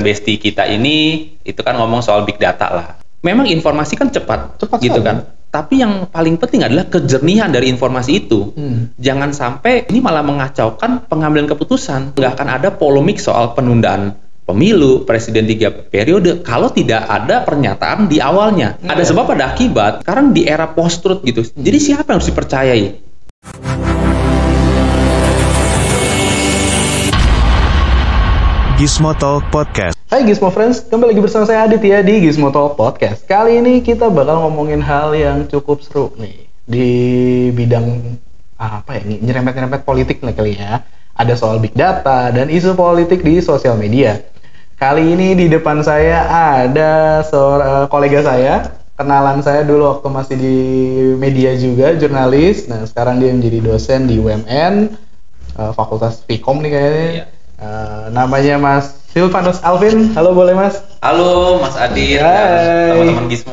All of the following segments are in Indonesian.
dan bestie kita ini itu kan ngomong soal big data lah. Memang informasi kan cepat, Cepat gitu kan. Tapi yang paling penting adalah kejernihan dari informasi itu. Hmm. Jangan sampai ini malah mengacaukan pengambilan keputusan. Nggak akan ada polemik soal penundaan pemilu presiden tiga periode kalau tidak ada pernyataan di awalnya. Ada sebab ada akibat. Sekarang di era post truth gitu. Jadi siapa yang harus dipercayai? Gizmo Talk Podcast. Hai Gizmo Friends, kembali lagi bersama saya Adit ya di Gizmo Talk Podcast. Kali ini kita bakal ngomongin hal yang cukup seru nih di bidang ah, apa ya, ini nyerempet-nyerempet politik lah kali ya. Ada soal big data dan isu politik di sosial media. Kali ini di depan saya ada seorang kolega saya, kenalan saya dulu waktu masih di media juga, jurnalis. Nah sekarang dia menjadi dosen di UMN, eh, Fakultas Vkom nih kayaknya. Iya. Eh, namanya Mas Silvanus Alvin. Halo boleh Mas? Halo Mas Hai. dan teman-teman Gizmo.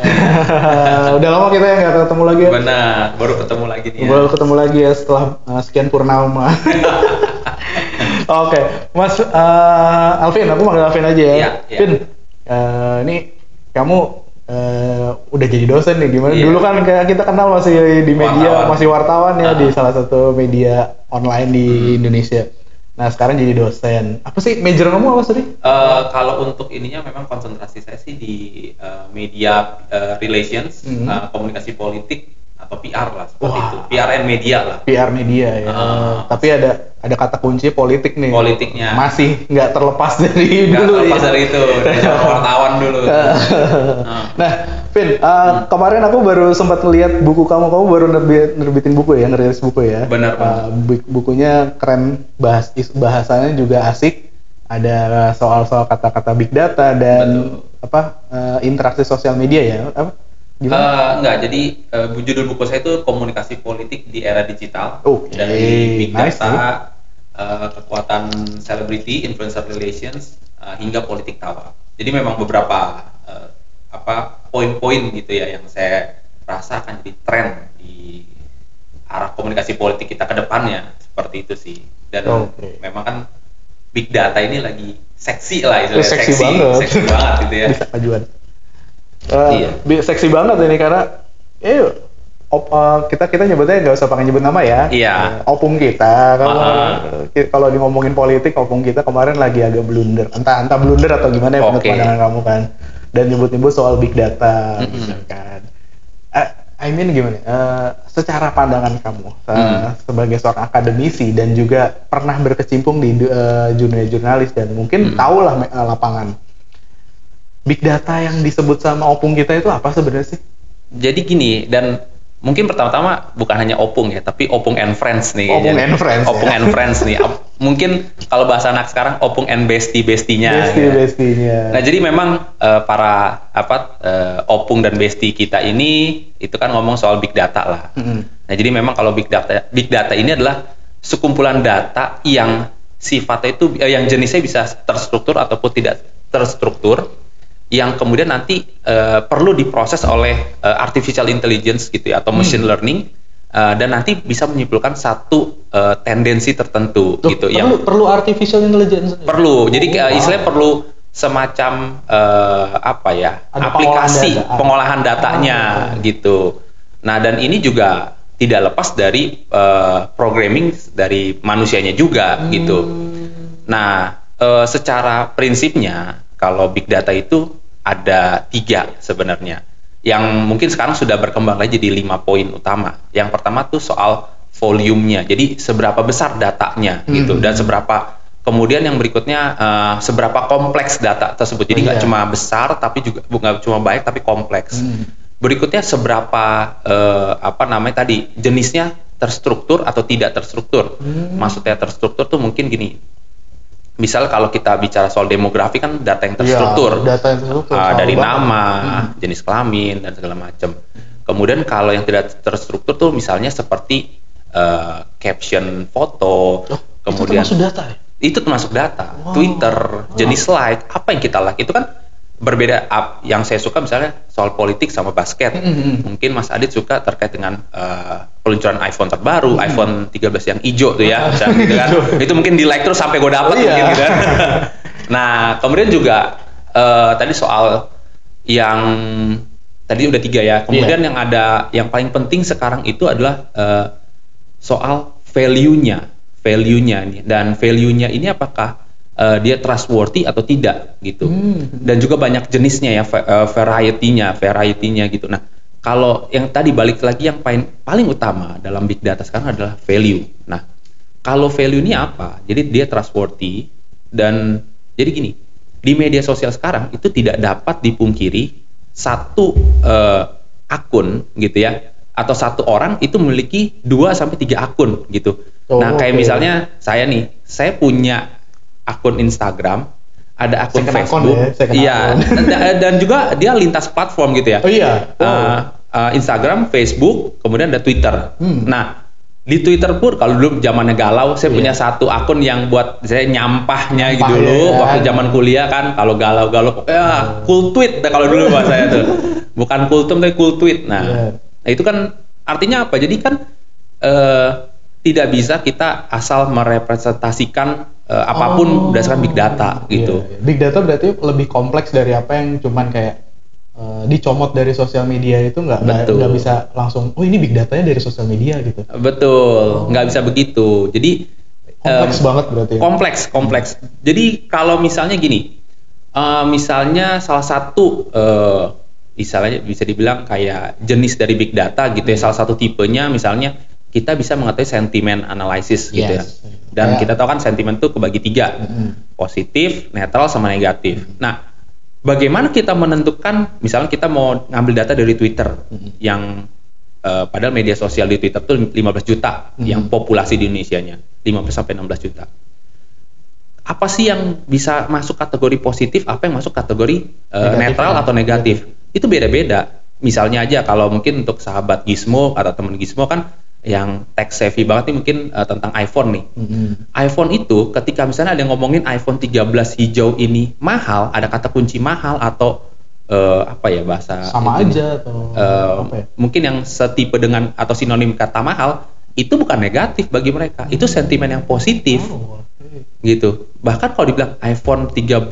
Udah lama kita ya nggak ketemu lagi ya. Benar, baru ketemu lagi nih. ya. Baru ketemu lagi ya setelah uh, sekian purnama. Oke, Mas uh, Alvin, aku manggil Alvin aja ya. Iya, iya. Vin, uh, ini kamu uh, udah jadi dosen nih gimana? Iya. Dulu kan kayak kita kenal masih di media, Wartawan. masih wartawan ya Ah. di salah satu media online di Hmm. Indonesia. Nah sekarang jadi dosen. Apa sih major kamu apa tadi? Eh, kalau untuk ininya memang konsentrasi saya sih di eh, media eh, relations, Mhm. eh, komunikasi politik atau PR lah seperti Wah. itu. PR and media lah. PR media ya. Ah. Tapi ada ada kata kunci politik nih. Politiknya. Masih nggak terlepas dari Nggak dulu terlepas ya. dari itu, dari wartawan dulu. Ah. Nah, Vin, uh, kemarin aku baru sempat ngeliat buku kamu. Kamu baru nerbit, nerbitin buku ya, ngerilis buku ya. Benar, Uh, bu- bukunya keren, bahas bahasanya juga asik. Ada soal-soal kata-kata big data dan apa uh, interaksi sosial media ya. Apa? Gimana? Eh, enggak, jadi bu- judul buku saya itu komunikasi politik di era digital Oke, dari big nice, data, eh, kekuatan celebrity, influencer relations eh, hingga politik tawa. Jadi memang beberapa eh, apa poin-poin gitu ya yang saya rasa akan jadi tren di arah komunikasi politik kita ke depannya seperti itu sih. Dan Oke. memang kan big data ini lagi seksi lah istilahnya Seksi banget. seksi banget gitu ya. Bisa. Uh, Iya. Seksi banget ini karena eh op- uh, kita kita nyebutnya nggak usah pakai nyebut nama ya. Iya. Uh, opung kita kalau ki- kalau di ngomongin politik opung kita kemarin lagi agak blunder. Entah entah blunder atau gimana ya menurut Oke. pandangan kamu kan. Dan nyebut-nyebut soal big data Mm-mm. misalkan. Uh, I mean gimana? Uh, secara pandangan kamu uh, Hmm. sebagai seorang akademisi dan juga pernah berkecimpung di uh, dunia jurnalis dan mungkin Hmm. tahu lah me- uh, lapangan. Big data yang disebut sama opung kita itu apa sebenarnya sih? Jadi gini dan mungkin pertama-tama bukan hanya opung ya, tapi opung and friends nih. Opung Jadi, and friends, Opung ya. and friends nih. Mungkin kalau bahasa anak sekarang opung and bestie bestinya. Bestie bestinya. Nah jadi memang eh, para apa eh, opung dan bestie kita ini itu kan ngomong soal big data lah. Mm-mm. Nah jadi memang kalau big data big data ini adalah sekumpulan data yang sifatnya itu eh, yang jenisnya bisa terstruktur ataupun tidak terstruktur yang kemudian nanti eh, perlu diproses oleh eh, artificial intelligence gitu ya atau machine learning eh, dan nanti bisa menyimpulkan satu eh, tendensi tertentu Loh, gitu perlu, yang perlu artificial intelligence. perlu jadi Oh, kayak wow. istilahnya perlu semacam eh, apa ya Ada aplikasi pengolahan data. pengolahan datanya Ah. gitu nah dan ini juga tidak lepas dari eh, programming dari manusianya juga gitu Hmm. nah eh, secara prinsipnya kalau big data itu ada tiga sebenarnya yang mungkin sekarang sudah berkembang lagi jadi lima poin utama yang pertama tuh soal volumenya jadi seberapa besar datanya gitu Hmm. dan seberapa kemudian yang berikutnya eh, seberapa kompleks data tersebut jadi nggak Iya. cuma besar tapi juga bukan cuma baik tapi kompleks Hmm. berikutnya seberapa eh, apa namanya tadi jenisnya terstruktur atau tidak terstruktur Hmm. maksudnya terstruktur tuh mungkin gini misal kalau kita bicara soal demografi kan data yang terstruktur Iya, data yang terstruktur, selalu dari banget. nama Hmm. jenis kelamin dan segala macam kemudian kalau yang tidak terstruktur tuh misalnya seperti eh, caption foto Loh, kemudian itu termasuk data ya? itu termasuk data Wow. Twitter jenis slide apa yang kita like itu kan berbeda Ap- yang saya suka misalnya soal politik sama basket Mm-mm. mungkin Mas Adit suka terkait dengan eh, peluncuran iPhone terbaru Mm-hmm. iPhone 13 yang hijau tuh ya misalnya gitu kan itu mungkin di like terus sampai gue dapet Iya. mungkin gitu kan Nah, kemudian juga eh, tadi soal yang tadi udah tiga ya. Kemudian yang ada yang paling penting sekarang itu adalah eh, soal value-nya, value-nya nih. Dan value-nya ini apakah eh, dia trustworthy atau tidak gitu. Hmm. Dan juga banyak jenisnya ya, eh, variety-nya, variety-nya gitu. Nah, kalau yang tadi balik lagi yang paling paling utama dalam big data sekarang adalah value. Nah, kalau value ini apa? Jadi dia trustworthy dan jadi gini, di media sosial sekarang itu tidak dapat dipungkiri satu eh, akun gitu ya atau satu orang itu memiliki 2 sampai tiga akun gitu. Oh, nah, kayak oke. misalnya saya nih, saya punya akun Instagram, ada akun Second account Facebook, ya, second iya, account. dan, dan juga dia lintas platform gitu ya. Oh iya. Oh. Uh, uh, Instagram, Facebook, kemudian ada Twitter. Hmm. Nah, di Twitter pun kalau dulu zamannya galau, saya Iya. punya satu akun yang buat saya nyampahnya gitu Nyampah, dulu ya kan? waktu zaman kuliah kan kalau galau-galau pokoknya ah, cool tweet dah kalau dulu bahasa saya tuh. Bukan cool tweet tapi cool tweet. Nah, Iya. nah itu kan artinya apa? Jadi kan eh, tidak bisa kita asal merepresentasikan eh, apa pun Oh. berdasarkan big data gitu. Iya, iya. Big data berarti lebih kompleks dari apa yang cuman kayak eh, dicomot dari sosial media itu nggak nggak bisa langsung oh ini big datanya dari sosial media gitu. Betul, nggak bisa begitu. Jadi Kompleks em, banget berarti. ya. kompleks kompleks jadi kalau misalnya gini eh, misalnya salah satu eh, misalnya bisa dibilang kayak jenis dari big data gitu ya salah satu tipenya misalnya kita bisa mengetahui sentimen analisis gitu ya Yes. Dan Ya. kita tahu kan sentimen itu kebagi tiga Mm-mm. positif netral sama negatif nah bagaimana kita menentukan misalnya kita mau ngambil data dari Twitter yang eh, padahal media sosial di Twitter tuh 15 juta Hmm. yang populasi di Indonesia-nya 15 sampai 16 juta. Apa sih yang bisa masuk kategori positif, apa yang masuk kategori eh, Negatif netral ya. atau negatif? Itu beda-beda. Misalnya aja kalau mungkin untuk sahabat Gizmo atau teman Gizmo kan yang tech savvy banget nih mungkin eh, tentang iPhone nih Mm-mm. iPhone itu ketika misalnya ada yang ngomongin iPhone 13 hijau ini mahal, ada kata kunci mahal atau eh, apa ya bahasa Sama nih, aja atau eh, apa ya? mungkin yang setipe dengan atau sinonim kata mahal itu bukan negatif bagi mereka, itu sentimen yang positif Oh, oke. gitu. Bahkan kalau dibilang iPhone 13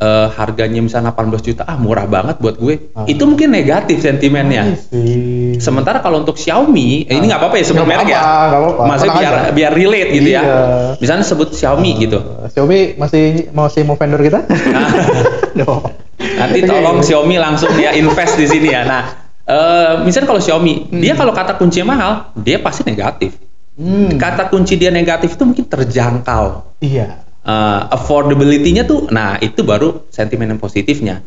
eh, harganya misalnya 18 juta, ah murah banget buat gue. Ah. Itu mungkin negatif sentimennya. I see. Sementara kalau untuk Xiaomi, eh, ini nggak apa-apa ya sebut merek ya. apa-apa. Maksudnya biar aja. biar relate gitu ya. Iya. Misalnya sebut Xiaomi gitu. Eh, Xiaomi masih masih mau vendor kita? Nggak apa-apa. Nanti Oke. tolong Xiaomi langsung dia invest di sini ya. Nah, eh, misalnya kalau Xiaomi, dia kalau kata kuncinya mahal, dia pasti negatif. Hmm. Kata kunci dia negatif itu mungkin terjangkau. Iya. Eh, affordability-nya tuh, nah itu baru sentimen yang positifnya.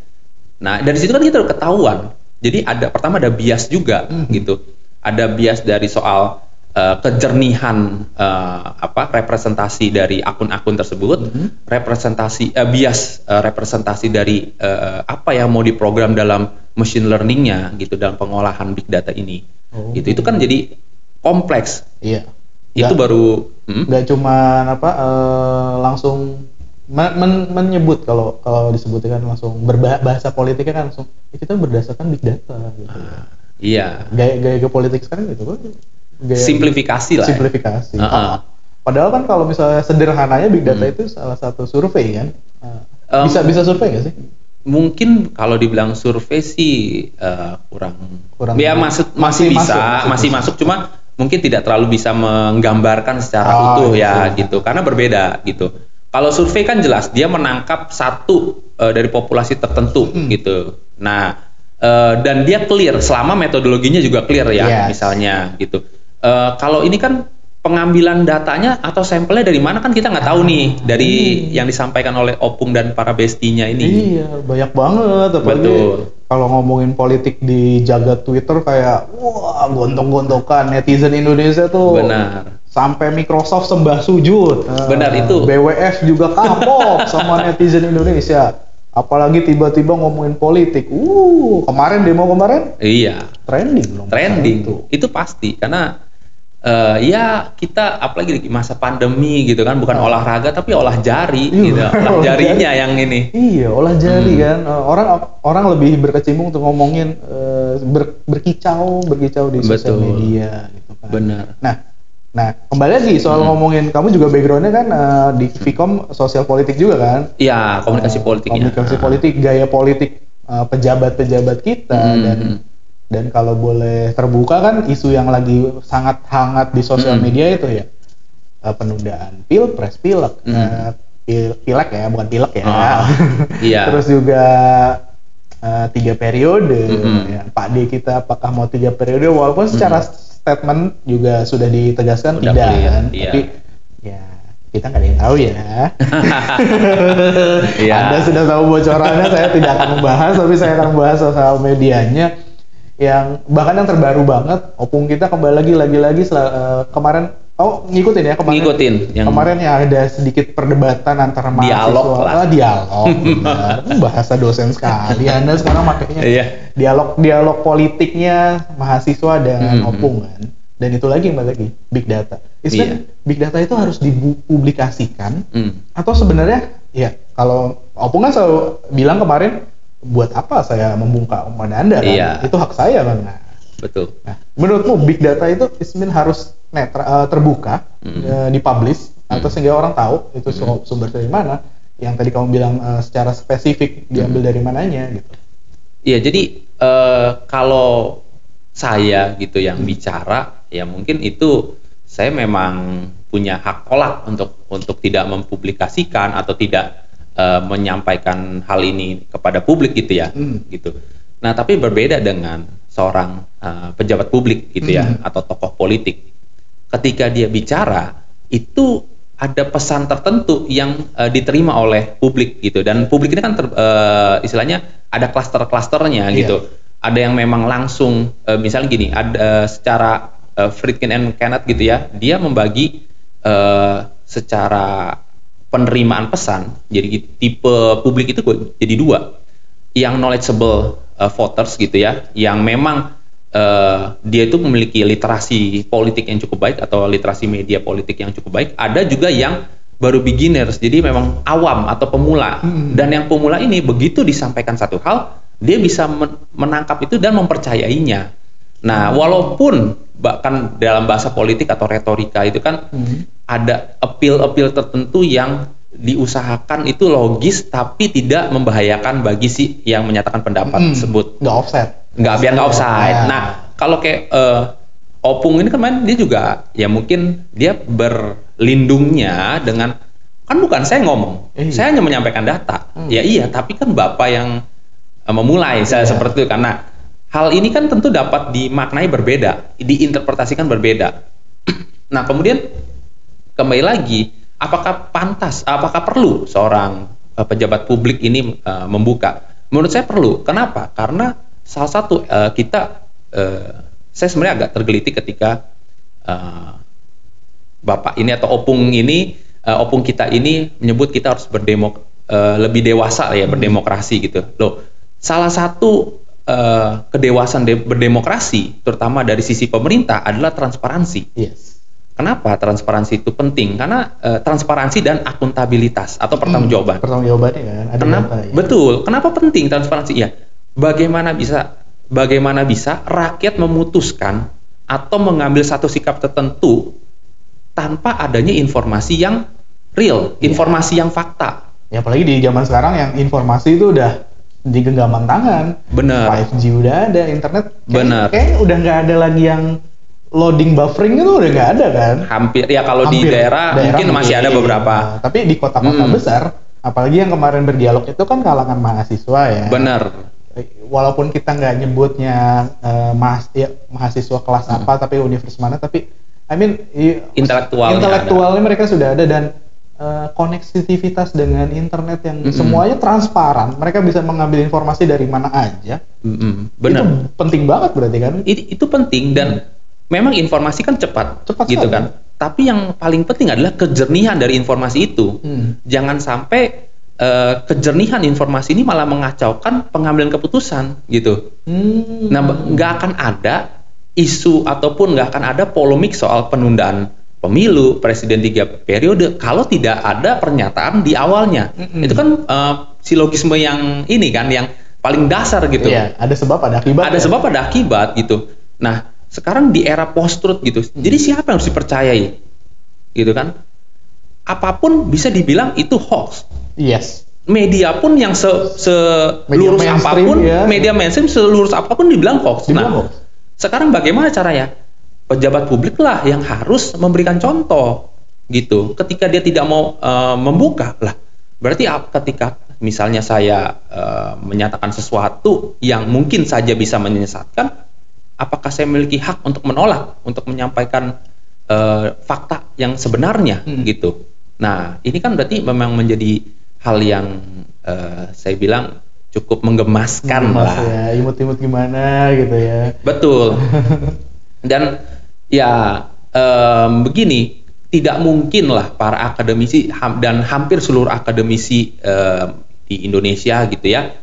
Nah dari situ kan kita udah ketahuan. Jadi ada pertama ada bias juga Mhm. gitu. Ada bias dari soal eh, kejernihan eh, apa representasi dari akun-akun tersebut, Mhm. representasi eh, bias eh, representasi dari eh, apa yang mau diprogram dalam machine learning-nya gitu dalam pengolahan big data ini. Oh. Gitu itu kan jadi kompleks. Iya. Itu Nggak- baru hmm? nggak cuman apa eh, langsung men- men- menyebut kalau kalau disebutkan langsung berbahasa politiknya kan langsung "Ya, kita berdasarkan big data gitu. iya. Gaya gaya ke politik sekarang gitu kan. Gaya Simplifikasi lah. ya. simplifikasi. Uh-uh. Ah. Padahal kan kalau misalnya sederhananya big data Hmm. itu salah satu survei kan. Um, bisa bisa survei nggak sih? Mungkin kalau dibilang survei sih eh, kurang, Kurang- ya maksud masih masih, masuk, bisa, masih masih, bisa. masuk, cuma mungkin tidak terlalu bisa menggambarkan secara Ah, utuh iya. ya gitu, karena berbeda gitu. Kalau survei kan jelas dia menangkap satu eh, dari populasi tertentu Hmm. gitu. Nah eh, dan dia clear selama metodologinya juga clear ya, Yes. misalnya gitu. Eh, kalau ini kan pengambilan datanya atau sampelnya dari mana kan kita nggak tahu nih dari Hmm. yang disampaikan oleh Opung dan para bestinya ini. Iya, banyak banget apalagi Betul. kalau ngomongin politik di jagat Twitter kayak wah gontok-gontokan netizen Indonesia tuh Benar. Sampai Microsoft sembah sujud. Eh, Benar, itu. BWF juga kapok sama netizen Indonesia. Apalagi tiba-tiba ngomongin politik. Uh, kemarin demo kemarin Iya, trending dong. trending Itu. itu pasti karena eh, ya kita apalagi di masa pandemi gitu kan bukan olahraga tapi olah jari Iya, gitu, olah jarinya yang ini. Iya, olah jari Hmm. kan. Eh, orang orang lebih berkecimpung untuk ngomongin eh, ber- berkicau, berkicau di sosial media gitu kan. Benar. Nah, Nah, kembali lagi soal Hmm. ngomongin kamu juga backgroundnya kan eh, di Vkom sosial politik juga kan? Iya, komunikasi Eh, politiknya. Komunikasi Ah. politik, gaya politik eh, pejabat-pejabat kita Hmm, dan hmm. dan kalau boleh terbuka kan isu yang lagi sangat hangat di sosial Hmm. media itu ya eh, penundaan pilpres, pilek, Hmm. eh, pil- pilek ya, bukan pilek ya. Oh, iya. Terus juga tiga periode. Mm-mm. ya. Pak D kita apakah mau tiga periode? Walaupun secara statement juga sudah ditegaskan Udah tidak clear, kan, iya. tapi ya kita nggak ada yang tahu ya. Iya. Anda sudah tahu bocorannya, saya tidak akan membahas, tapi saya akan membahas soal medianya yang bahkan yang terbaru banget. Opung kita kembali lagi lagi-lagi sel- eh, kemarin, oh ngikutin ya kemarin. Ngikutin yang Kemarin yang ada sedikit perdebatan antara mahasiswa. Dialog lah. Ah, dialog. benar. Bahasa dosen sekali. Anda sekarang makanya Iya. dialog dialog politiknya mahasiswa dengan Mhm. opung kan. Dan itu lagi kembali lagi big data. Is Iya. big data itu harus dipublikasikan Hmm. atau sebenarnya ya kalau opung kan selalu bilang kemarin buat apa saya membuka kepada anda kan Iya. itu hak saya kan nah, Betul. nah, menurutmu big data itu ismin harus netra, eh, terbuka Mm. eh, dipublish atau Mm. sehingga orang tahu itu su- sumber dari mana yang tadi kamu bilang eh, secara spesifik diambil dari mananya gitu Iya, jadi eh, kalau saya gitu yang bicara, ya mungkin itu saya memang punya hak tolak untuk untuk tidak mempublikasikan atau tidak eh, menyampaikan hal ini kepada publik gitu ya, Hmm. gitu. Nah, tapi berbeda dengan seorang eh, pejabat publik gitu ya Hmm. atau tokoh politik. Ketika dia bicara, itu ada pesan tertentu yang eh, diterima oleh publik gitu dan publik ini kan ter- eh, istilahnya ada klaster-klasternya Iya. gitu. Ada yang memang langsung eh, misalnya gini, ada eh, secara eh, Friedkin and Kenneth gitu ya, dia membagi eh, secara penerimaan pesan. Jadi tipe publik itu jadi dua. Yang knowledgeable eh, voters gitu ya, yang memang eh, dia itu memiliki literasi politik yang cukup baik atau literasi media politik yang cukup baik. Ada juga yang baru beginners, jadi memang awam atau pemula. Hmm. Dan yang pemula ini begitu disampaikan satu hal, dia bisa men- menangkap itu dan mempercayainya. Nah, walaupun bahkan dalam bahasa politik atau retorika itu kan Hmm. ada appeal-appeal tertentu yang diusahakan itu logis tapi tidak membahayakan bagi si yang menyatakan pendapat Hmm. tersebut nggak offset nggak biar nggak offside. Ya. Nah, kalau kayak eh, Opung ini kemarin dia juga ya mungkin dia berlindungnya dengan kan bukan saya ngomong, Iya. saya hanya menyampaikan data. Hmm. Ya iya, tapi kan bapak yang eh, memulai saya Iya. seperti itu karena hal ini kan tentu dapat dimaknai berbeda, diinterpretasikan berbeda. nah kemudian kembali lagi, apakah pantas, apakah perlu seorang eh, pejabat publik ini eh, membuka? Menurut saya perlu. Kenapa? Karena salah satu eh, kita, eh, saya sebenarnya agak tergelitik ketika eh, bapak ini atau opung ini, eh, opung kita ini menyebut kita harus berdemok eh, lebih dewasa ya berdemokrasi gitu. Loh, salah satu eh, kedewasaan de- berdemokrasi, terutama dari sisi pemerintah adalah transparansi. yes Kenapa transparansi itu penting? Karena eh, transparansi dan akuntabilitas atau pertanggungjawaban. pertanggungjawabannya kan ada Kenapa? data ya. Betul. Kenapa penting transparansi? Ya, bagaimana bisa bagaimana bisa rakyat memutuskan atau mengambil satu sikap tertentu tanpa adanya informasi yang real, Iya. informasi yang fakta. ya apalagi di zaman sekarang yang informasi itu udah di genggaman tangan Benar. 5G udah ada internet kayak, Benar. kayak udah nggak ada lagi yang loading buffering itu udah nggak ada kan Hampir ya kalau di Hampir. daerah, mungkin masih ada beberapa. Nah, tapi di kota-kota Hmm. besar apalagi yang kemarin berdialog itu kan kalangan mahasiswa ya Benar. walaupun kita nggak nyebutnya eh, mahas- ya, mahasiswa kelas Hmm. apa tapi universitas mana tapi I mean i- Intelektualnya intelektualnya mereka sudah ada dan eh, konektivitas dengan internet yang Mm-mm. semuanya transparan mereka bisa mengambil informasi dari mana aja Mm-mm. Benar. itu penting banget berarti kan It- itu penting dan memang informasi kan cepat, Cepat gitu sekali. kan. Tapi yang paling penting adalah kejernihan dari informasi itu. Hmm. Jangan sampai eh, kejernihan informasi ini malah mengacaukan pengambilan keputusan gitu. Hmm. Nah, nggak akan ada isu ataupun nggak akan ada polemik soal penundaan pemilu presiden tiga periode kalau tidak ada pernyataan di awalnya. Mm-mm. Itu kan eh, silogisme yang ini kan yang paling dasar gitu Iya, ada sebab ada akibat ada ya. sebab ada akibat gitu. Nah, sekarang di era post truth gitu. Jadi siapa yang harus dipercayai? Gitu kan? Apa pun bisa dibilang itu hoax. Yes. Media pun yang se, selurus Media apa pun, ya. media mainstream selurus apa pun dibilang hoax. Dibilang nah, hoax. sekarang bagaimana caranya? Pejabat publik lah yang harus memberikan contoh gitu. Ketika dia tidak mau eh, membuka lah, berarti ketika misalnya saya eh, menyatakan sesuatu yang mungkin saja bisa menyesatkan, apakah saya memiliki hak untuk menolak, untuk menyampaikan eh, fakta yang sebenarnya Hmm. gitu. Nah, ini kan berarti memang menjadi hal yang eh, saya bilang cukup menggemaskan Mas lah. ya, imut-imut gimana gitu ya. Betul. Dan ya em, begini, tidak mungkin lah para akademisi ham- dan hampir seluruh akademisi em, di Indonesia gitu ya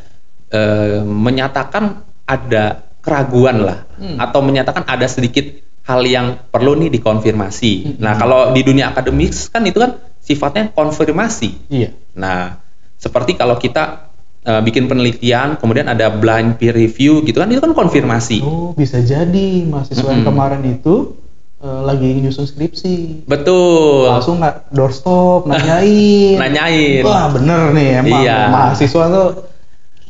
menyatakan ada keraguan lah Hmm. atau menyatakan ada sedikit hal yang perlu nih dikonfirmasi. Hmm. Nah kalau di dunia akademis kan itu kan sifatnya konfirmasi. Iya. Nah, seperti kalau kita eh, bikin penelitian, kemudian ada blind peer review gitu kan, itu kan konfirmasi. Oh, bisa jadi mahasiswa yang Mm-mm. kemarin itu eh, lagi nyusun skripsi. Betul. Langsung nggak doorstop nanyain. Nanyain. Wah, bener nih emang Iya. mahasiswa tuh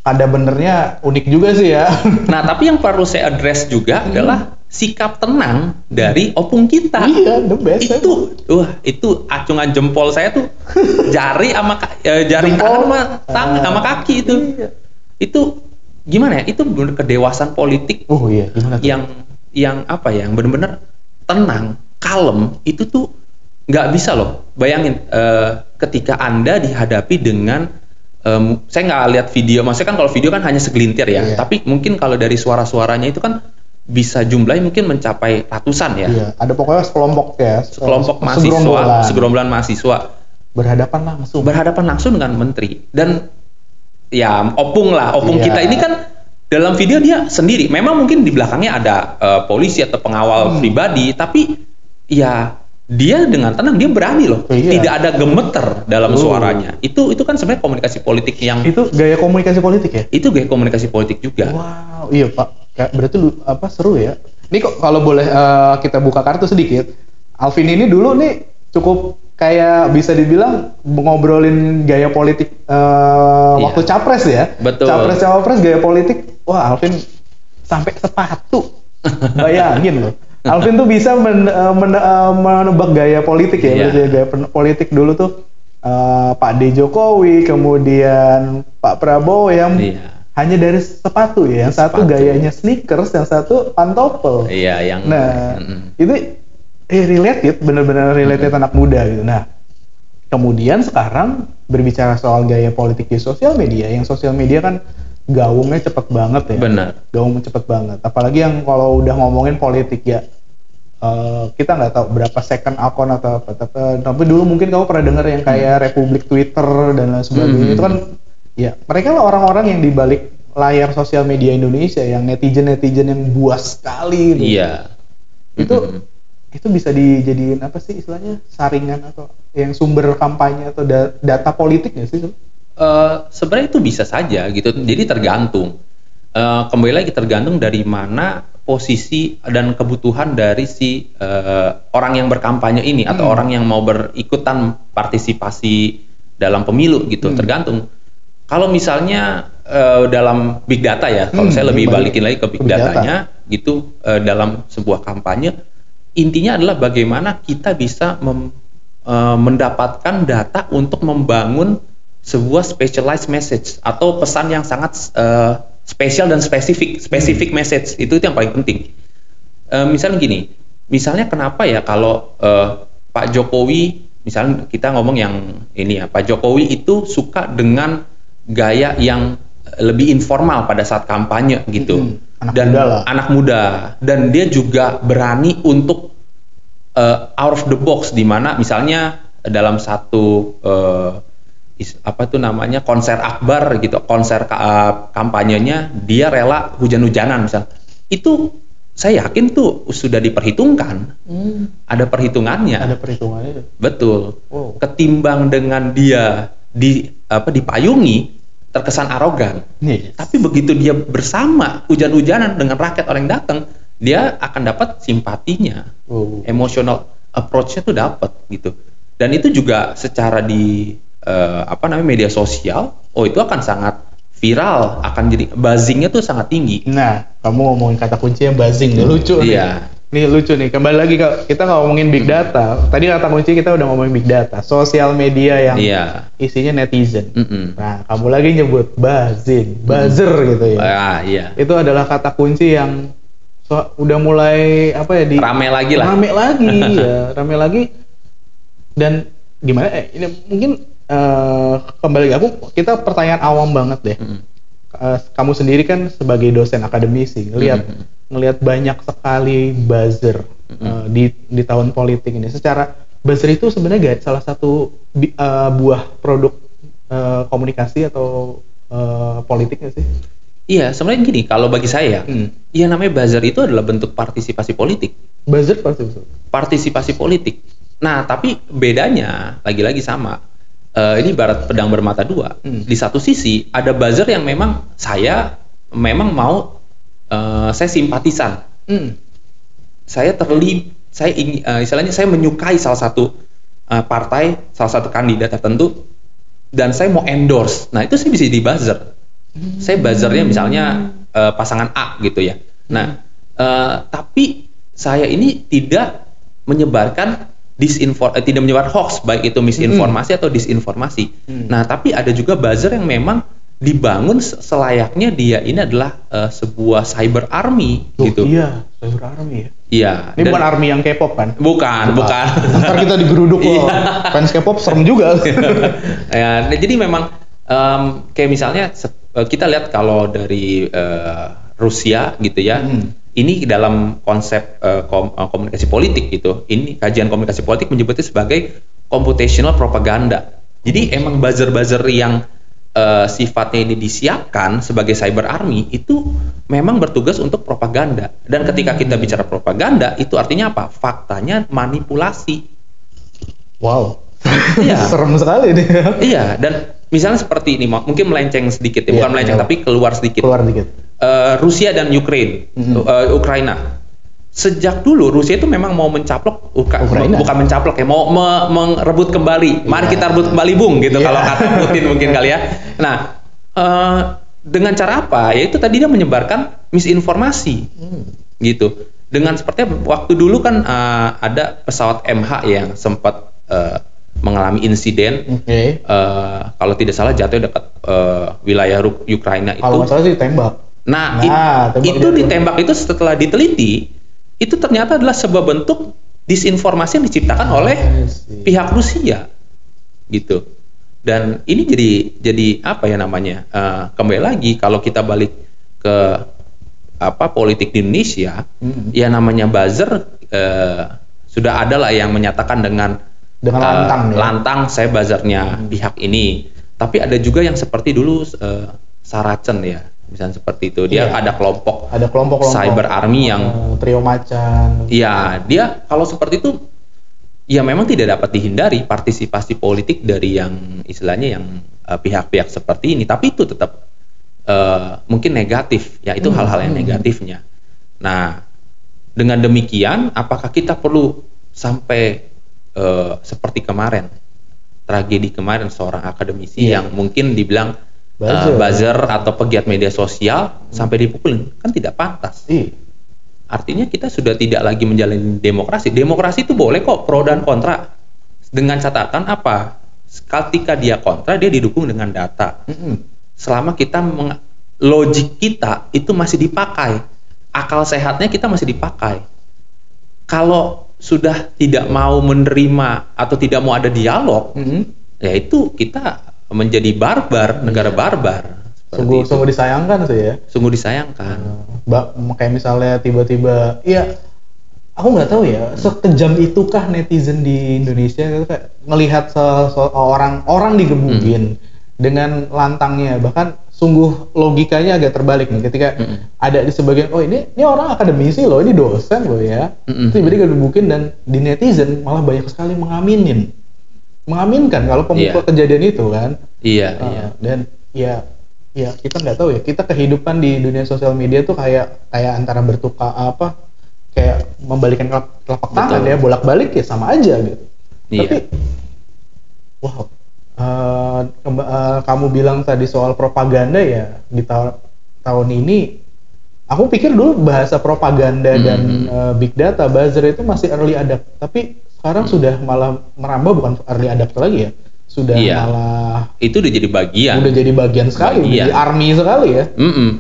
ada benernya unik juga sih ya. Nah, tapi yang perlu saya address juga adalah sikap tenang dari opung kita. iya, the best. Itu, wah, itu acungan jempol saya tuh jari sama eh, jari Jempol. tangan sama tangan Ah. sama kaki itu. Iya. Itu gimana ya? Itu benar kedewasaan politik Oh iya, gimana tuh? yang yang apa ya yang benar-benar tenang kalem itu tuh nggak bisa loh bayangin eh, ketika anda dihadapi dengan em, saya nggak lihat video maksudnya kan kalau video kan hanya segelintir ya Iya. tapi mungkin kalau dari suara-suaranya itu kan bisa jumlahnya mungkin mencapai ratusan ya Iya, ada pokoknya sekelompok ya. sekelompok se- mahasiswa segerombolan. segerombolan mahasiswa berhadapan langsung. berhadapan langsung dengan menteri dan ya opung lah opung Iya. kita ini kan dalam video dia sendiri memang mungkin di belakangnya ada eh, polisi atau pengawal Hmm. pribadi tapi ya dia dengan tenang dia berani loh Iya. tidak ada gemeter dalam Oh. suaranya itu itu kan sebenarnya komunikasi politik yang Itu gaya komunikasi politik ya? itu gaya komunikasi politik juga Wow, iya Pak. Kayak berarti lu apa seru ya? Ini kok kalau boleh eh, kita buka kartu sedikit. Alvin ini dulu nih cukup kayak bisa dibilang ngobrolin gaya politik eh, Iya. waktu capres ya. Betul. Capres cawapres gaya politik. Wah, Alvin sampai sepatu. Bayangin loh. Alvin tuh bisa men, eh, men- eh, menebak gaya politik ya. Ya, gaya politik dulu tuh eh, Pak D Jokowi, kemudian Pak Prabowo yang Iya. hanya dari sepatu ya. Yang satu Sepatu. gayanya sneakers, yang satu pantopel. iya yang Nah, Mm-mm. itu eh, related, bener-bener related anak muda gitu. Nah, kemudian sekarang berbicara soal gaya politik di sosial media, yang sosial media kan gaungnya cepet banget ya. benar Gaungnya cepet banget. Apalagi yang kalau udah ngomongin politik ya, eh, kita nggak tahu berapa second akun atau apa. Tapi, tapi dulu mungkin kamu pernah dengar yang kayak Republik Twitter dan lain sebagainya. Hmm. Itu kan, ya mereka lah orang-orang yang dibalik layar sosial media Indonesia, yang netizen-netizen yang buas sekali. gitu iya itu Mm-mm. itu bisa dijadiin apa sih istilahnya saringan atau yang sumber kampanye atau da- data politik nggak sih Eh, sebenarnya itu bisa saja gitu. Jadi tergantung. Eh, kembali lagi tergantung dari mana posisi dan kebutuhan dari si eh, orang yang berkampanye ini atau Hmm. orang yang mau berikutan partisipasi dalam pemilu gitu. Hmm. Tergantung. Kalau misalnya eh, dalam big data ya, kalau Hmm, saya lebih balik- balikin lagi ke big, big data. datanya gitu eh, dalam sebuah kampanye intinya adalah bagaimana kita bisa mem- eh, mendapatkan data untuk membangun sebuah specialized message atau pesan yang sangat eh, spesial dan spesifik specific message itu itu yang paling penting Eh, misalnya gini misalnya kenapa ya kalau eh, Pak Jokowi misalnya kita ngomong yang ini ya Pak Jokowi itu suka dengan gaya yang lebih informal pada saat kampanye gitu Mm-mm. Anak dan muda lah. anak muda dan dia juga berani untuk eh, out of the box di mana misalnya dalam satu eh, is- apa tuh namanya konser akbar gitu konser eh, kampanyenya dia rela hujan-hujanan misal. Itu saya yakin tuh sudah diperhitungkan. Ada perhitungannya. Ada perhitungannya betul. Wow. Ketimbang dengan dia di apa dipayungi terkesan arogan. Nih. Tapi begitu dia bersama hujan-hujanan dengan rakyat orang yang datang dia akan dapat simpatinya, Oh. emotional approach-nya tuh dapat gitu. Dan itu juga secara di eh, apa namanya media sosial, oh itu akan sangat viral, akan jadi buzzing-nya tuh sangat tinggi. Nah, kamu ngomongin kata kunci yang buzzing nih, lucu nih. Iya. Nih lucu nih, kembali lagi ke, kita ngomongin big data. Tadi kata kunci kita udah ngomongin big data, sosial media yang Iya. isinya netizen. Mm-mm. Nah, kamu lagi nyebut buzzing, buzzer gitu ya. Ah, iya. Itu adalah kata kunci yang so- udah mulai apa ya di Rame lagi lah. Rame lagi ya, rame lagi. Dan gimana? Eh, ini mungkin eh, kembali aku kita pertanyaan awam banget deh. Mm-mm. Eh, kamu sendiri kan sebagai dosen akademisi ngelihat Mhm. ngelihat banyak sekali buzzer eh, di di tahun politik ini. Secara buzzer itu sebenarnya gak salah satu eh, buah produk eh, komunikasi atau eh, politik nggak sih? Iya, sebenarnya gini, kalau bagi saya, Hmm. yang namanya buzzer itu adalah bentuk partisipasi politik. Buzzer betul. Partisipasi politik. Nah, tapi bedanya lagi-lagi sama. Eh, ini barat pedang bermata dua. Hmm. Di satu sisi ada buzzer yang memang saya memang mau eh, saya simpatisan. Hmm. Saya terlib, saya ingin, eh, istilahnya saya menyukai salah satu eh, partai, salah satu kandidat tertentu, dan saya mau endorse. Nah, itu saya bisa di buzzer. Saya buzzernya misalnya eh, pasangan A gitu ya. Nah, eh, tapi saya ini tidak menyebarkan disinfor, eh, tidak menyebar hoax baik itu misinformasi atau disinformasi. Hmm. Nah, tapi ada juga buzzer yang memang dibangun se- selayaknya dia ini adalah eh, sebuah cyber army Loh, gitu. Iya, cyber army ya. Iya. Ini Dan- bukan army yang K-pop kan? bukan, bukan. Ntar kita digeruduk loh. Iya. Fans K-pop serem juga. ya, nah, jadi memang em, kayak misalnya eh, kita lihat kalau dari eh, Rusia gitu ya, Hmm. Ini dalam konsep kom- eh, komunikasi politik gitu, ini kajian komunikasi politik menyebutnya sebagai computational propaganda. Jadi emang buzzer-buzzer yang eh, sifatnya ini disiapkan sebagai cyber army itu memang bertugas untuk propaganda. Dan ketika kita bicara propaganda itu artinya apa? Faktanya manipulasi. Wow. Iya. serem sekali nih. Iya, dan misalnya seperti ini, mungkin melenceng sedikit ya, Iya, bukan melenceng iya. tapi keluar sedikit. Keluar dikit. Eh, Rusia dan Ukraine, Mhm. eh, Ukraina. Sejak dulu Rusia itu memang mau mencaplok Uka- Ukraina. bukan mencaplok ya, mau me- merebut kembali. Mari Iya. kita rebut kembali Bung gitu Iya. kalau kata Putin mungkin kali ya. Nah, eh, dengan cara apa? Yaitu tadi dia menyebarkan misinformasi Hmm. gitu. Dengan seperti waktu dulu kan eh, ada pesawat MH yang sempat eh, mengalami insiden Oke. eh, kalau tidak salah jatuh dekat eh, wilayah Ukraina itu. Kalau nggak salah sih tembak. Nah, Nah, it- itu ditembak itu setelah diteliti itu ternyata adalah sebuah bentuk disinformasi yang diciptakan oleh I see. pihak Rusia, gitu. Dan ini jadi jadi apa ya namanya? eh, kembali lagi kalau kita balik ke apa politik di Indonesia, Hmm. ya namanya buzzer eh, sudah ada lah yang menyatakan dengan Dengan eh, lantang ya. lantang saya buzzernya pihak ini. Tapi ada juga yang seperti dulu eh, Saracen ya, misalnya seperti itu. Dia Iya. ada kelompok Ada kelompok-kelompok cyber army yang eh, trio macan. ya dia kalau seperti itu ya memang tidak dapat dihindari partisipasi politik dari yang istilahnya yang eh, pihak-pihak seperti ini. Tapi itu tetap eh, mungkin negatif. Ya itu Hmm, hal-hal yang hmm. negatifnya. Nah dengan demikian apakah kita perlu sampai eh, seperti kemarin tragedi kemarin seorang akademisi Iya. yang mungkin dibilang Buzzer. buzzer atau pegiat media sosial sampai dipukulin kan tidak pantas. Ih, Artinya kita sudah tidak lagi menjalani demokrasi. Demokrasi itu boleh kok pro dan kontra. Dengan catatan apa? Ketika dia kontra, dia didukung dengan data. mm-mm. Selama kita meng- logik kita itu masih dipakai, akal sehatnya kita masih dipakai. Kalau sudah tidak mau menerima atau tidak mau ada dialog, Mm-mm. ya itu kita menjadi barbar, negara barbar. Seperti Sungguh, itu. sungguh disayangkan sih ya. Sungguh disayangkan. Mbak, kayak misalnya tiba-tiba, iya, aku nggak tahu ya, sekejam itukah netizen di Indonesia itu kayak ngelihat se- se- orang digebukin dengan lantangnya, bahkan sungguh logikanya agak terbalik nih ketika Mm-mm. ada di sebagian, oh ini ini orang akademisi loh, ini dosen loh ya, Mm-mm. tiba-tiba digebukin dan di netizen malah banyak sekali mengaminin, mengaminkan kalau pemukul Iya. kejadian itu kan. Iya, Uh, iya. dan ya ya kita nggak tahu ya kita kehidupan di dunia sosial media tuh kayak kayak antara bertukar apa kayak membalikan telap- telapak tangan ya bolak-balik ya sama aja gitu. Iya. Tapi wow. kemba- eh, kamu bilang tadi soal propaganda ya di tahun tahun ini aku pikir dulu bahasa propaganda Hmm. dan eh, big data buzzer itu masih early adapt tapi sekarang sudah malah merambah bukan early adapt lagi ya sudah Iya. malah Itu udah jadi bagian. udah jadi bagian sekali udah Bagian. jadi army sekali ya Mm-mm.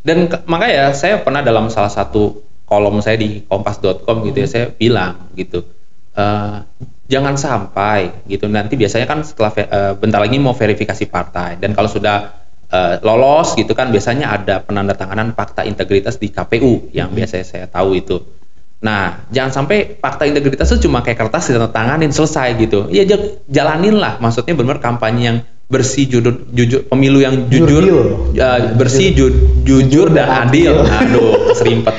Dan ke- makanya saya pernah dalam salah satu kolom saya di kompas.com gitu ya saya bilang gitu eh, jangan sampai gitu nanti biasanya kan setelah eh, bentar lagi mau verifikasi partai dan kalau sudah eh, lolos gitu kan biasanya ada penandatanganan fakta integritas di KPU yang biasanya saya tahu itu. Nah, jangan sampai fakta integritas itu cuma kayak kertas ditandatanganin selesai gitu. Ya ja- jalanin lah, maksudnya benar kampanye yang bersih jujur, jujur pemilu yang jujur, ya, bersih ju- jujur dan adil. Aduh, serimpet.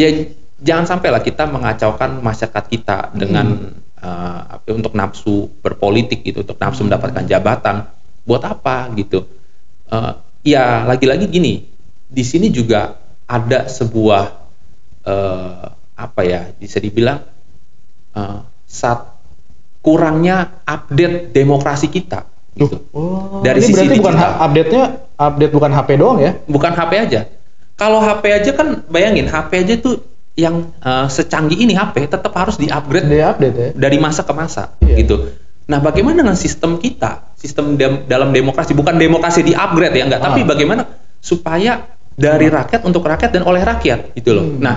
Ya jangan sampai lah kita mengacaukan masyarakat kita dengan eh, apa, untuk nafsu berpolitik gitu, untuk nafsu mendapatkan jabatan. Buat apa gitu? Eh, ya lagi-lagi gini, di sini juga ada sebuah eh, apa ya bisa dibilang eh, saat kurangnya update demokrasi kita gitu. Oh, Dari ini sisi berarti bukan digital. update-nya update bukan HP doang ya bukan HP aja. Kalau HP aja kan bayangin HP aja tuh yang eh, secanggih ini HP tetap harus di-upgrade dia update ya dari masa ke masa Iya. gitu. Nah, bagaimana dengan sistem kita? Sistem dem- dalam demokrasi bukan demokrasi di-upgrade ya enggak, tapi Ah. bagaimana supaya dari rakyat untuk rakyat dan oleh rakyat gitu loh. Hmm. Nah,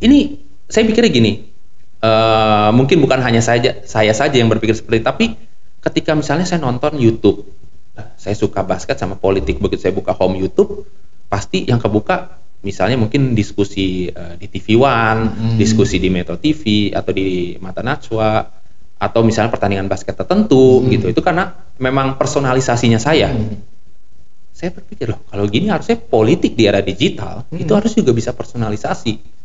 ini saya pikirnya gini. eh, mungkin bukan hanya saja saya saja yang berpikir seperti itu, tapi ketika misalnya saya nonton YouTube, saya suka basket sama politik, begitu saya buka home YouTube, pasti yang kebuka misalnya mungkin diskusi eh, di TV One, Hmm. diskusi di Metro TV atau di Mata Najwa atau misalnya pertandingan basket tertentu Hmm. gitu. Itu karena memang personalisasinya saya. Hmm. Saya berpikir loh, kalau gini harusnya politik di era digital Hmm. itu harus juga bisa personalisasi.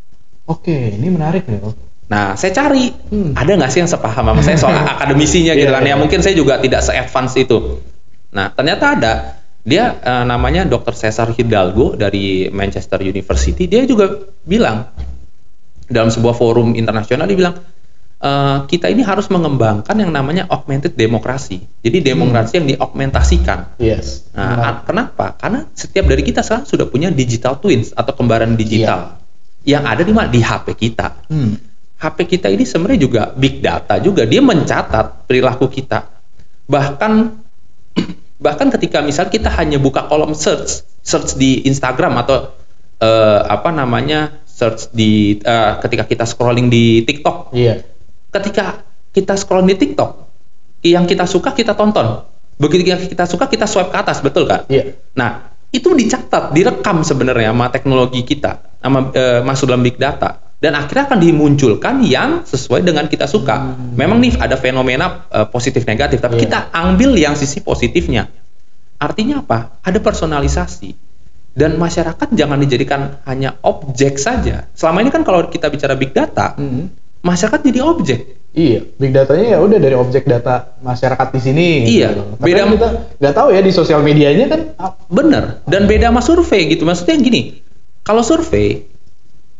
Oke ini menarik nih Om. Nah, saya cari Hmm. ada nggak sih yang sepaham sama saya soal akademisinya gitu Iya, kan? Ya iya. mungkin saya juga tidak se-advance itu. Nah, ternyata ada. Dia eh, namanya Dr. Cesar Hidalgo dari Manchester University. Dia juga bilang dalam sebuah forum internasional dia bilang eh, kita ini harus mengembangkan yang namanya augmented demokrasi. Jadi demokrasi yang diaugmentasikan. yes Nah, a- kenapa? Karena setiap dari kita sekarang sudah punya digital twins atau kembaran digital yang ada di mana di HP kita. Hmm. HP kita ini sebenarnya juga big data juga. Dia mencatat perilaku kita. Bahkan bahkan ketika misal kita hanya buka kolom search, search di Instagram atau eh, apa namanya search di eh, ketika kita scrolling di TikTok. iya Ketika kita scrolling di TikTok, yang kita suka kita tonton. Begitu yang kita suka kita swipe ke atas, betul kak? iya Nah, itu dicatat, direkam sebenarnya sama teknologi kita, sama eh, masuk dalam big data. Dan akhirnya akan dimunculkan yang sesuai dengan kita suka. Memang nih ada fenomena eh, positif negatif, tapi Iya. kita ambil yang sisi positifnya. Artinya apa? Ada personalisasi. Dan masyarakat jangan dijadikan hanya objek saja. Selama ini kan kalau kita bicara big data, Hmm. masyarakat jadi objek. Iya, big datanya ya udah dari objek data masyarakat di sini. Iya, gitu. Beda- kita nggak tahu ya di sosial medianya kan ah, Bener. Dan beda sama survei gitu. Maksudnya gini, kalau survei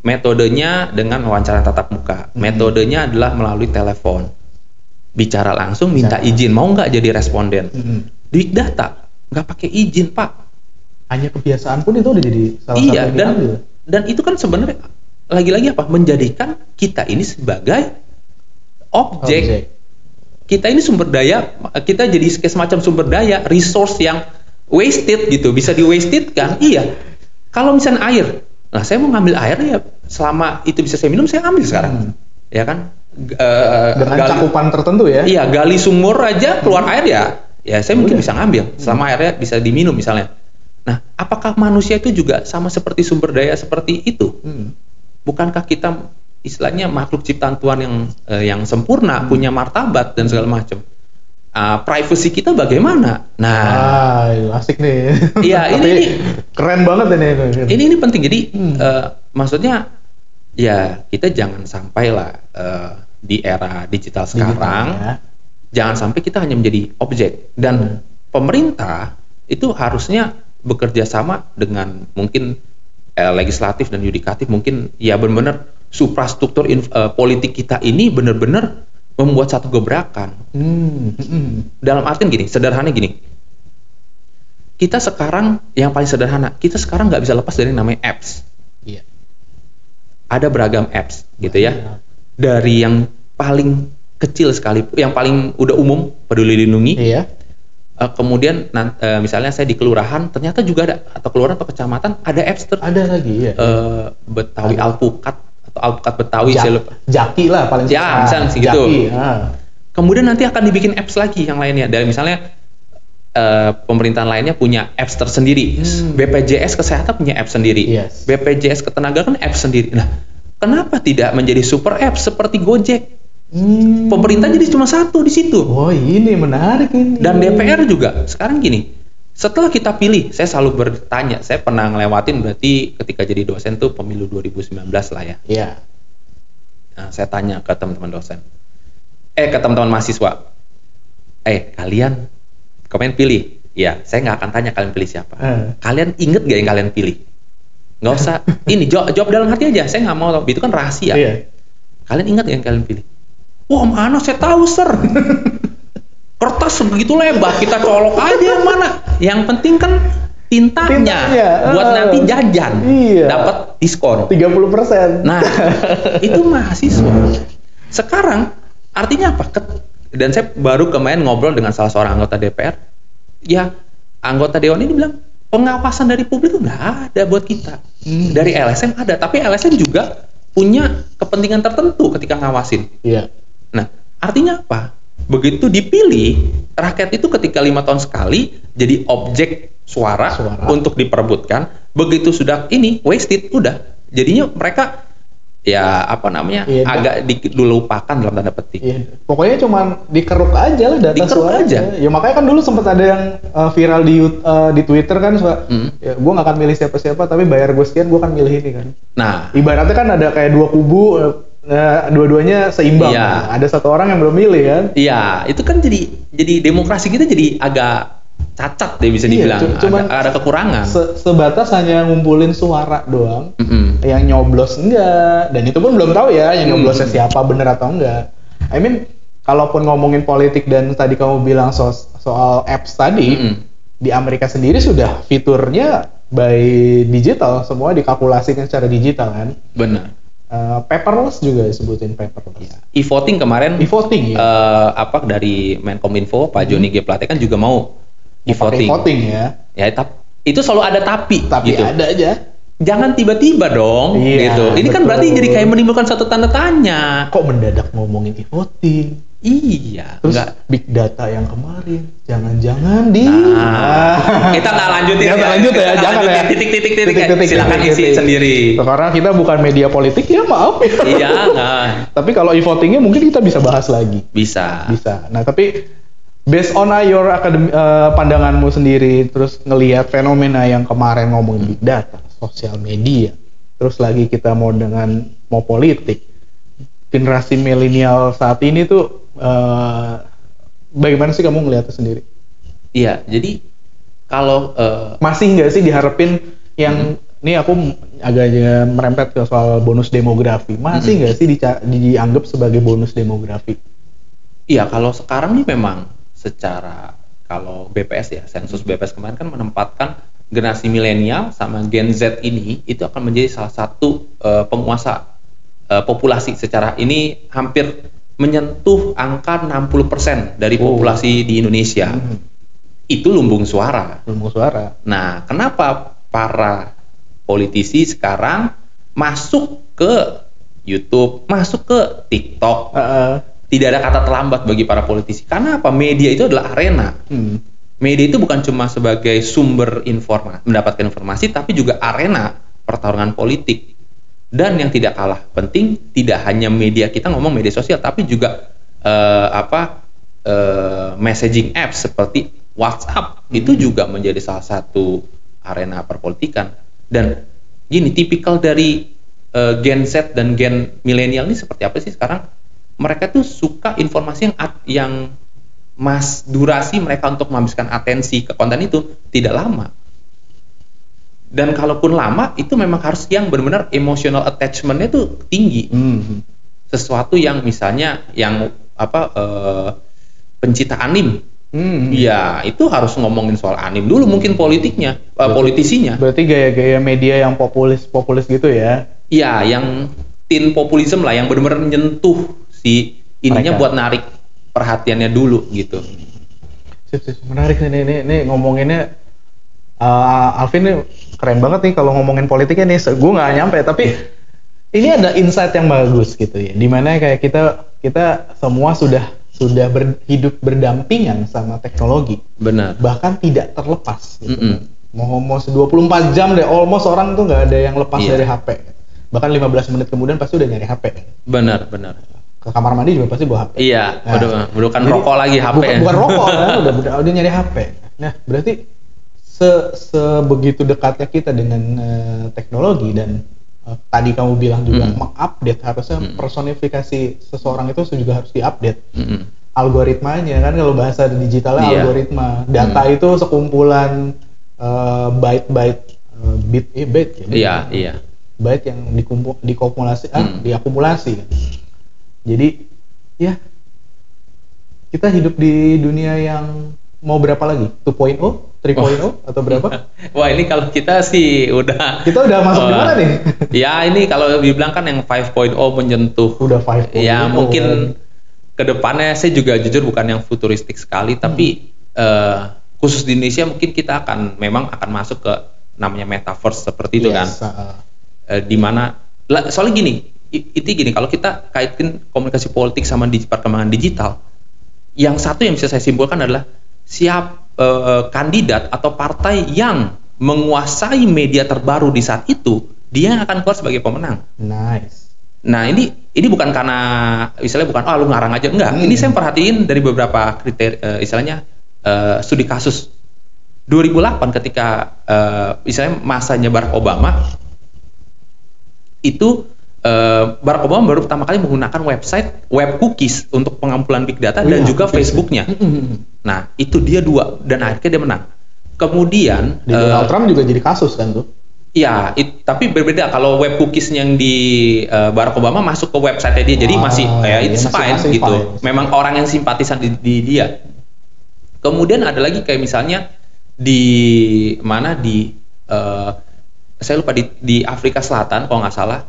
metodenya dengan wawancara tatap muka, metodenya adalah melalui telepon, bicara langsung, minta izin, mau nggak jadi responden. mm, Big data nggak pakai izin pak. hanya kebiasaan pun itu udah jadi salah iya satu dan dan itu kan sebenarnya lagi-lagi apa? Menjadikan kita ini sebagai objek. Objek. Kita ini sumber daya, kita jadi semacam sumber daya, resource yang wasted gitu, bisa di wasted kan? Iya. Kalau misalnya air, nah saya mau ngambil air ya selama itu bisa saya minum saya ambil sekarang, Hmm. ya kan? Eh, Dengan gali- cakupan tertentu ya. Iya, gali sumur aja keluar air ya, ya saya mungkin Udah. bisa ngambil selama airnya bisa diminum misalnya. Nah, apakah manusia itu juga sama seperti sumber daya seperti itu? Hmm. bukankah kita istilahnya makhluk ciptaan Tuhan yang eh, yang sempurna, Hmm. punya martabat dan segala macam. Ah, privacy kita bagaimana? Nah, Ah, asik nih. Iya, Tapi ini- keren banget ini. ini ini penting. Jadi Hmm. eh, maksudnya ya kita jangan sampai lah eh, di era digital sekarang ya. jangan sampai kita hanya menjadi objek dan Hmm. pemerintah itu harusnya bekerja sama dengan mungkin eh, legislatif dan yudikatif mungkin ya benar-benar suprastruktur inf- eh, politik kita ini benar-benar membuat satu gebrakan. Hmm, hmm. Dalam artian gini, sederhana gini. Kita sekarang yang paling sederhana, kita sekarang nggak bisa lepas dari yang namanya apps. Iya. Ada beragam apps gitu ya. Banyak. Dari yang paling kecil sekali, yang paling udah umum, peduli lindungi. Iya. Eh, kemudian eh, misalnya saya di kelurahan, ternyata juga ada atau kelurahan atau kecamatan ada apps ter Ada lagi ya. eh, Betawi Alpukat atau Alpukat Betawi Jak- saya lupa. Jaki lah paling Ya, misalnya sih gitu. Jaki, ah. Kemudian nanti akan dibikin apps lagi yang lainnya. Dari misalnya eh, pemerintahan lainnya punya apps tersendiri. Hmm. BPJS kesehatan punya apps sendiri. Yes. BPJS ketenagaan apps sendiri. Nah, kenapa tidak menjadi super apps seperti Gojek? Hmm. Pemerintah jadi cuma satu di situ. Oh ini menarik ini. Dan DPR juga sekarang gini. Setelah kita pilih, saya selalu bertanya, saya pernah ngelewatin berarti ketika jadi dosen tuh pemilu 2019 lah ya. Iya. Nah, saya tanya ke teman-teman dosen. Eh, ke teman-teman mahasiswa. Eh, kalian kalian pilih. Ya, saya nggak akan tanya kalian pilih siapa. Eh. Kalian inget gak yang kalian pilih? Nggak usah. Ini jawab, jawab dalam hati aja. Saya nggak mau. tahu. Itu kan rahasia. Iya. Kalian ingat yang kalian pilih? Wah, mana saya tahu, Sir. Kertas sebegitu lebar, kita colok aja yang mana. Yang penting kan tintanya, Tintanya, buat eh. nanti jajan, Iya. dapat diskon. 30 persen. Nah, itu mahasiswa. Sekarang artinya apa? Ket- Dan saya baru kemarin ngobrol dengan salah seorang anggota DPR. Ya, anggota dewan ini bilang pengawasan dari publik itu nggak ada buat kita. Hmm. Dari LSM ada, tapi LSM juga punya kepentingan tertentu ketika ngawasin. Iya. Nah, artinya apa? Begitu dipilih, rakyat itu ketika lima tahun sekali jadi objek suara, Suara. untuk diperebutkan. Begitu sudah ini wasted, udah. Jadinya mereka ya apa namanya Iya, agak di- dilupakan dalam tanda petik. Iya. Pokoknya cuman dikeruk aja lah data Dikeruk suara aja. Ya makanya kan dulu sempat ada yang uh, viral di uh, di Twitter kan suka, Hmm. ya, gue gak akan milih siapa-siapa tapi bayar gue sekian gue akan milih ini kan. Nah, Ibaratnya kan ada kayak dua kubu uh, dua-duanya seimbang. Iya. Ada satu orang yang belum milih kan. iya itu kan jadi jadi demokrasi kita jadi agak cacat deh bisa Iya, dibilang, cu- cuman agak ada kekurangan. Se- sebatas hanya ngumpulin suara doang. Mm-mm. yang nyoblos enggak dan itu pun belum tahu ya yang Hmm. nyoblosnya siapa bener atau enggak I mean kalaupun ngomongin politik dan tadi kamu bilang so- soal apps tadi Mm-mm. di Amerika sendiri sudah fiturnya by digital semua dikalkulasikan secara digital kan Benar. Eh, paperless juga disebutin paperless E-voting kemarin e-voting ya eh, apa dari Menkominfo Pak Joni G Plate kan juga mau pakai e-voting. e-voting ya Ya, tap- itu selalu ada tapi, tapi gitu. ada aja Jangan tiba-tiba dong, Iya, gitu. Ini kan betul. berarti jadi kayak menimbulkan satu tanda tanya. kok mendadak ngomongin e-voting Iya, terus enggak. big data yang kemarin jangan-jangan di Nah, kita nggak lanjutin Kita nggak lanjut ya, jangan lanjutin. ya. Titik-titik titik. Silakan isi titik-titik. sendiri. Karena kita bukan media politik ya maaf ya. Iya, nah, tapi kalau e-votingnya mungkin kita bisa bahas lagi. bisa. Bisa. Nah tapi based on your akademi, eh, pandanganmu sendiri, terus ngelihat fenomena yang kemarin ngomongin big data, sosial media, terus lagi kita mau dengan mau politik, generasi milenial saat ini tuh eh, bagaimana sih kamu ngelihatnya sendiri? Iya, jadi kalau eh, Masih nggak sih diharapin yang ini aku agak merempet ke soal bonus demografi, masih nggak sih dica- dianggap sebagai bonus demografi? Iya, kalau sekarang nih memang secara kalau BPS ya, sensus BPS kemarin kan menempatkan generasi milenial sama Gen Z ini itu akan menjadi salah satu eh, penguasa eh, populasi secara ini hampir menyentuh angka 60% dari Oh. populasi di Indonesia. Hmm. Itu lumbung suara. Lumbung suara. Nah, kenapa para politisi sekarang masuk ke YouTube, masuk ke TikTok, Heeh. tidak ada kata terlambat bagi para politisi. Karena apa? Media itu adalah arena. Hmm. Media itu bukan cuma sebagai sumber informasi, mendapatkan informasi, tapi juga arena pertarungan politik. Dan yang tidak kalah penting, tidak hanya media kita ngomong media sosial, tapi juga eh, apa eh, messaging apps seperti WhatsApp itu juga menjadi salah satu arena perpolitikan. Dan gini, tipikal dari eh, Gen Z dan Gen milenial ini seperti apa sih sekarang? Mereka tuh suka informasi yang yang mas durasi mereka untuk menghabiskan atensi ke konten itu tidak lama. Dan kalaupun lama itu memang harus yang benar-benar emotional attachmentnya tuh tinggi. Hmm. Sesuatu yang misalnya yang apa eh, pencipta anim. Hmm. Ya itu harus ngomongin soal anim dulu mungkin politiknya, eh, politisinya. Berarti gaya-gaya media yang populis-populis gitu ya. Iya, yang teen populism lah, yang benar-benar menyentuh si ininya Mereka. buat narik perhatiannya dulu gitu. Menarik nih, nih, nih, nih ngomonginnya uh, Alvin nih keren banget nih kalau ngomongin politiknya nih. Gue nggak nyampe, tapi ini ada insight yang bagus gitu ya. Di mana kayak kita kita semua sudah sudah ber- hidup berdampingan sama teknologi, Benar. bahkan tidak terlepas. Gitu. Mm-mm. Mau mau 24 jam deh, almost orang tuh nggak ada yang lepas Iya. dari HP. Bahkan 15 menit kemudian pasti udah nyari HP. Benar, benar. Ke kamar mandi juga pasti bawa HP. Iya, Nah, udah bukan rokok lagi HP. Bukan, bukan rokok kan, udah, udah udah nyari HP. Nah, berarti se sebegitu dekatnya kita dengan eh, teknologi dan eh, tadi kamu bilang juga Hmm. mengupdate harusnya Hmm. personifikasi seseorang itu juga harus diupdate Mm-mm. algoritmanya kan kalau bahasa digitalnya Iya. algoritma data itu sekumpulan eh, byte-byte eh, bit eh byte ya Iya, iya. byte yang dikumpul dikumulasi ah, Hmm. diakumulasi kan. Jadi ya kita hidup di dunia yang mau berapa lagi? 2.0, 3.0 atau berapa? Wah, ini kalau kita sih udah Kita udah masuk di Eh, mana nih? ya, ini kalau dibilang kan yang 5.0 menyentuh Udah 5.0. ya kan. mungkin ke depannya saya juga jujur bukan yang futuristik sekali tapi eh, khusus di Indonesia mungkin kita akan memang akan masuk ke namanya metaverse seperti itu kan Yes, uh, Eh, di mana soalnya gini itu gini kalau kita kaitin komunikasi politik sama di perkembangan digital yang satu yang bisa saya simpulkan adalah siap eh, kandidat atau partai yang menguasai media terbaru di saat itu dia yang akan keluar sebagai pemenang nice. Nah ini ini bukan karena istilahnya bukan oh lu ngarang aja enggak. Hmm. Ini saya perhatiin dari beberapa kriteria istilahnya eh, studi kasus 2008 ketika eh, istilahnya masanya Barack Obama itu eh, Barack Obama baru pertama kali menggunakan website web cookies untuk pengumpulan big data Oh dan iya, juga cookies. Facebooknya. Mm-mm. Nah itu dia dua dan akhirnya dia menang. Kemudian Di Donald Trump juga jadi kasus kan tuh. Iya, it- tapi berbeda kalau web cookies yang di eh, Barack Obama masuk ke website dia, jadi Ah, masih ya iya, it's fine masih gitu. fine. Memang orang yang simpatisan di, di dia. Kemudian ada lagi kayak misalnya di mana di eh, saya lupa di, di Afrika Selatan kalau nggak salah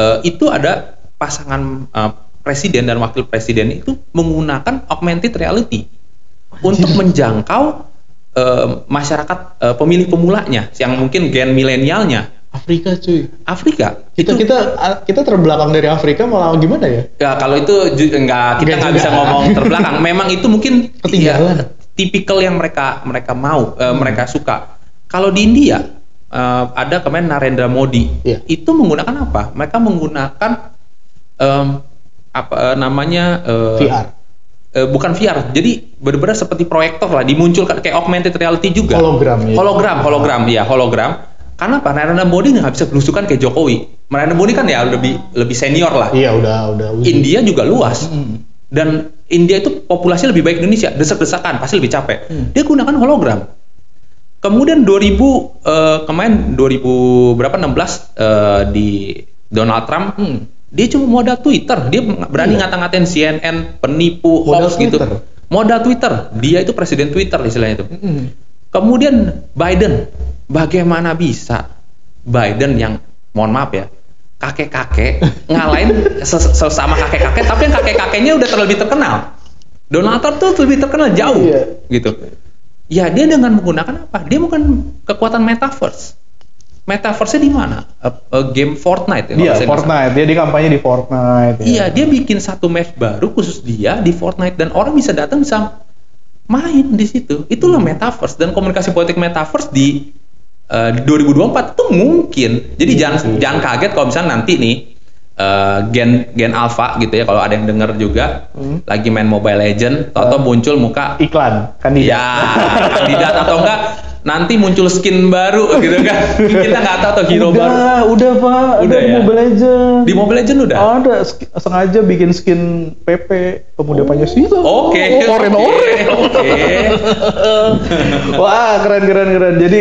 eh, itu ada pasangan eh, presiden dan wakil presiden itu menggunakan augmented reality untuk menjangkau eh, masyarakat eh, pemilih pemulanya yang mungkin gen milenialnya Afrika cuy. Afrika Kita itu kita kita terbelakang dari Afrika malah gimana ya? ya kalau itu enggak kita nggak bisa ngomong terbelakang memang itu mungkin Ketinggalan. ya, tipikal yang mereka mereka mau eh, mereka suka kalau di India eh, ada kemarin Narendra Modi Iya. itu menggunakan apa mereka menggunakan em, apa eh, namanya eh, VR. eh, bukan VR jadi benar-benar seperti proyektor lah dimunculkan kayak augmented reality juga Hologram ya. hologram hologram ya hologram karena apa Narendra Modi nggak bisa belusukan kayak Jokowi Narendra Modi kan ya lebih lebih senior lah Iya udah udah. India juga luas Mm. dan India itu populasinya lebih baik Indonesia desak-desakan pasti lebih capek Hmm. dia gunakan hologram kemudian 2000 eh, kemarin 2000 berapa 16 eh, di Donald Trump Hmm. dia cuma modal Twitter dia berani Iya. ngata-ngatain CNN penipu Modal hoax gitu Twitter. modal Twitter dia itu presiden Twitter istilahnya itu Mm-mm. Kemudian Biden, bagaimana bisa Biden yang mohon maaf ya kakek-kakek ngalahin ses- sesama kakek-kakek, tapi yang kakek-kakeknya udah terlebih terkenal. Donald Trump tuh lebih terkenal jauh, Iya. gitu. Ya dia dengan menggunakan apa? Dia bukan kekuatan metaverse. Metaverse-nya di mana? Eh, game Fortnite ya. Iya. Fortnite. Dia di kampanye di Fortnite. ya. Iya, dia bikin satu match baru khusus dia di Fortnite dan orang bisa datang bisa main di situ. Itulah Hmm. metaverse dan komunikasi politik metaverse di eh, di 2024 itu mungkin. Jadi Iya jangan sih. jangan kaget kalau misalnya nanti nih eh, gen gen alpha gitu ya kalau ada yang denger juga Hmm. lagi main Mobile Legend, atau muncul muka Iklan kandidat. ya kandidat atau enggak nanti muncul skin baru gitu kan. Kita nggak tahu atau hero udah, baru. udah pak, Udah udah, di ya? Mobile Legends. Di Mobile Legend udah. Ada sengaja bikin skin PP pemuda Pancasila. Oke. Oh, oren oke, oren. Oke. Wah keren keren keren. Jadi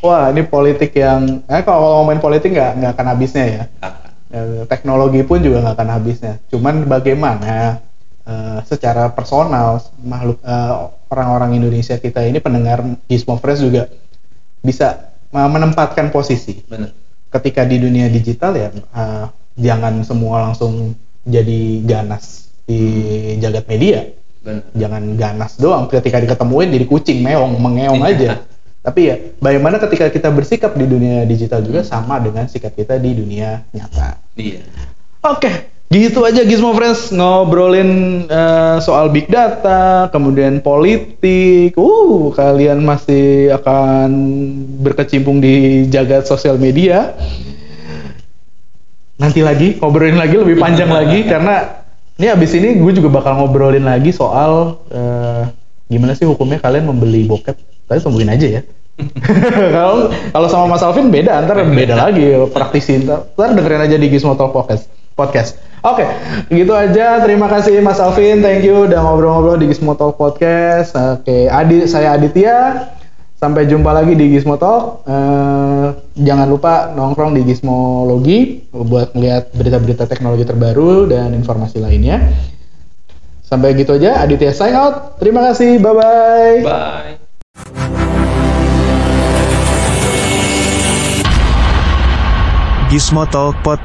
Wah, ini politik yang, eh kalau ngomongin politik nggak nggak akan habisnya ya. Eh, teknologi pun juga nggak akan habisnya. Cuman bagaimana eh, secara personal makhluk eh, orang-orang Indonesia kita ini pendengar Gizmo Fresh juga bisa menempatkan posisi. Bener. Ketika di dunia digital ya eh, jangan semua langsung jadi ganas di jagat media. Bener. Jangan ganas doang ketika diketemuin jadi kucing meong mengeong Iya. aja. Tapi ya bagaimana ketika kita bersikap di dunia digital juga sama dengan sikap kita di dunia nyata. Iya. Oke, gitu aja Gizmo Friends ngobrolin eh, soal big data, kemudian politik. Uh, kalian masih akan berkecimpung di jagat sosial media. Nanti lagi ngobrolin lagi lebih panjang lagi karena ini abis ini gue juga bakal ngobrolin lagi soal eh, gimana sih hukumnya kalian membeli bokep. Tapi tungguin aja ya. Kalau kalau sama Mas Alvin beda, ntar beda lagi praktisi ntar, ntar dengerin aja di Gizmo Talk Podcast. Podcast. Oke, gitu aja. Terima kasih Mas Alvin, thank you udah ngobrol-ngobrol di Gizmo Talk Podcast. Oke, Adi, saya Aditya. Sampai jumpa lagi di Gizmo Talk. Eh, jangan lupa nongkrong di Gizmologi buat ngeliat berita-berita teknologi terbaru dan informasi lainnya. Sampai gitu aja, Aditya sign out. Terima kasih, bye-bye. Bye. Gizmo Talk Podcast.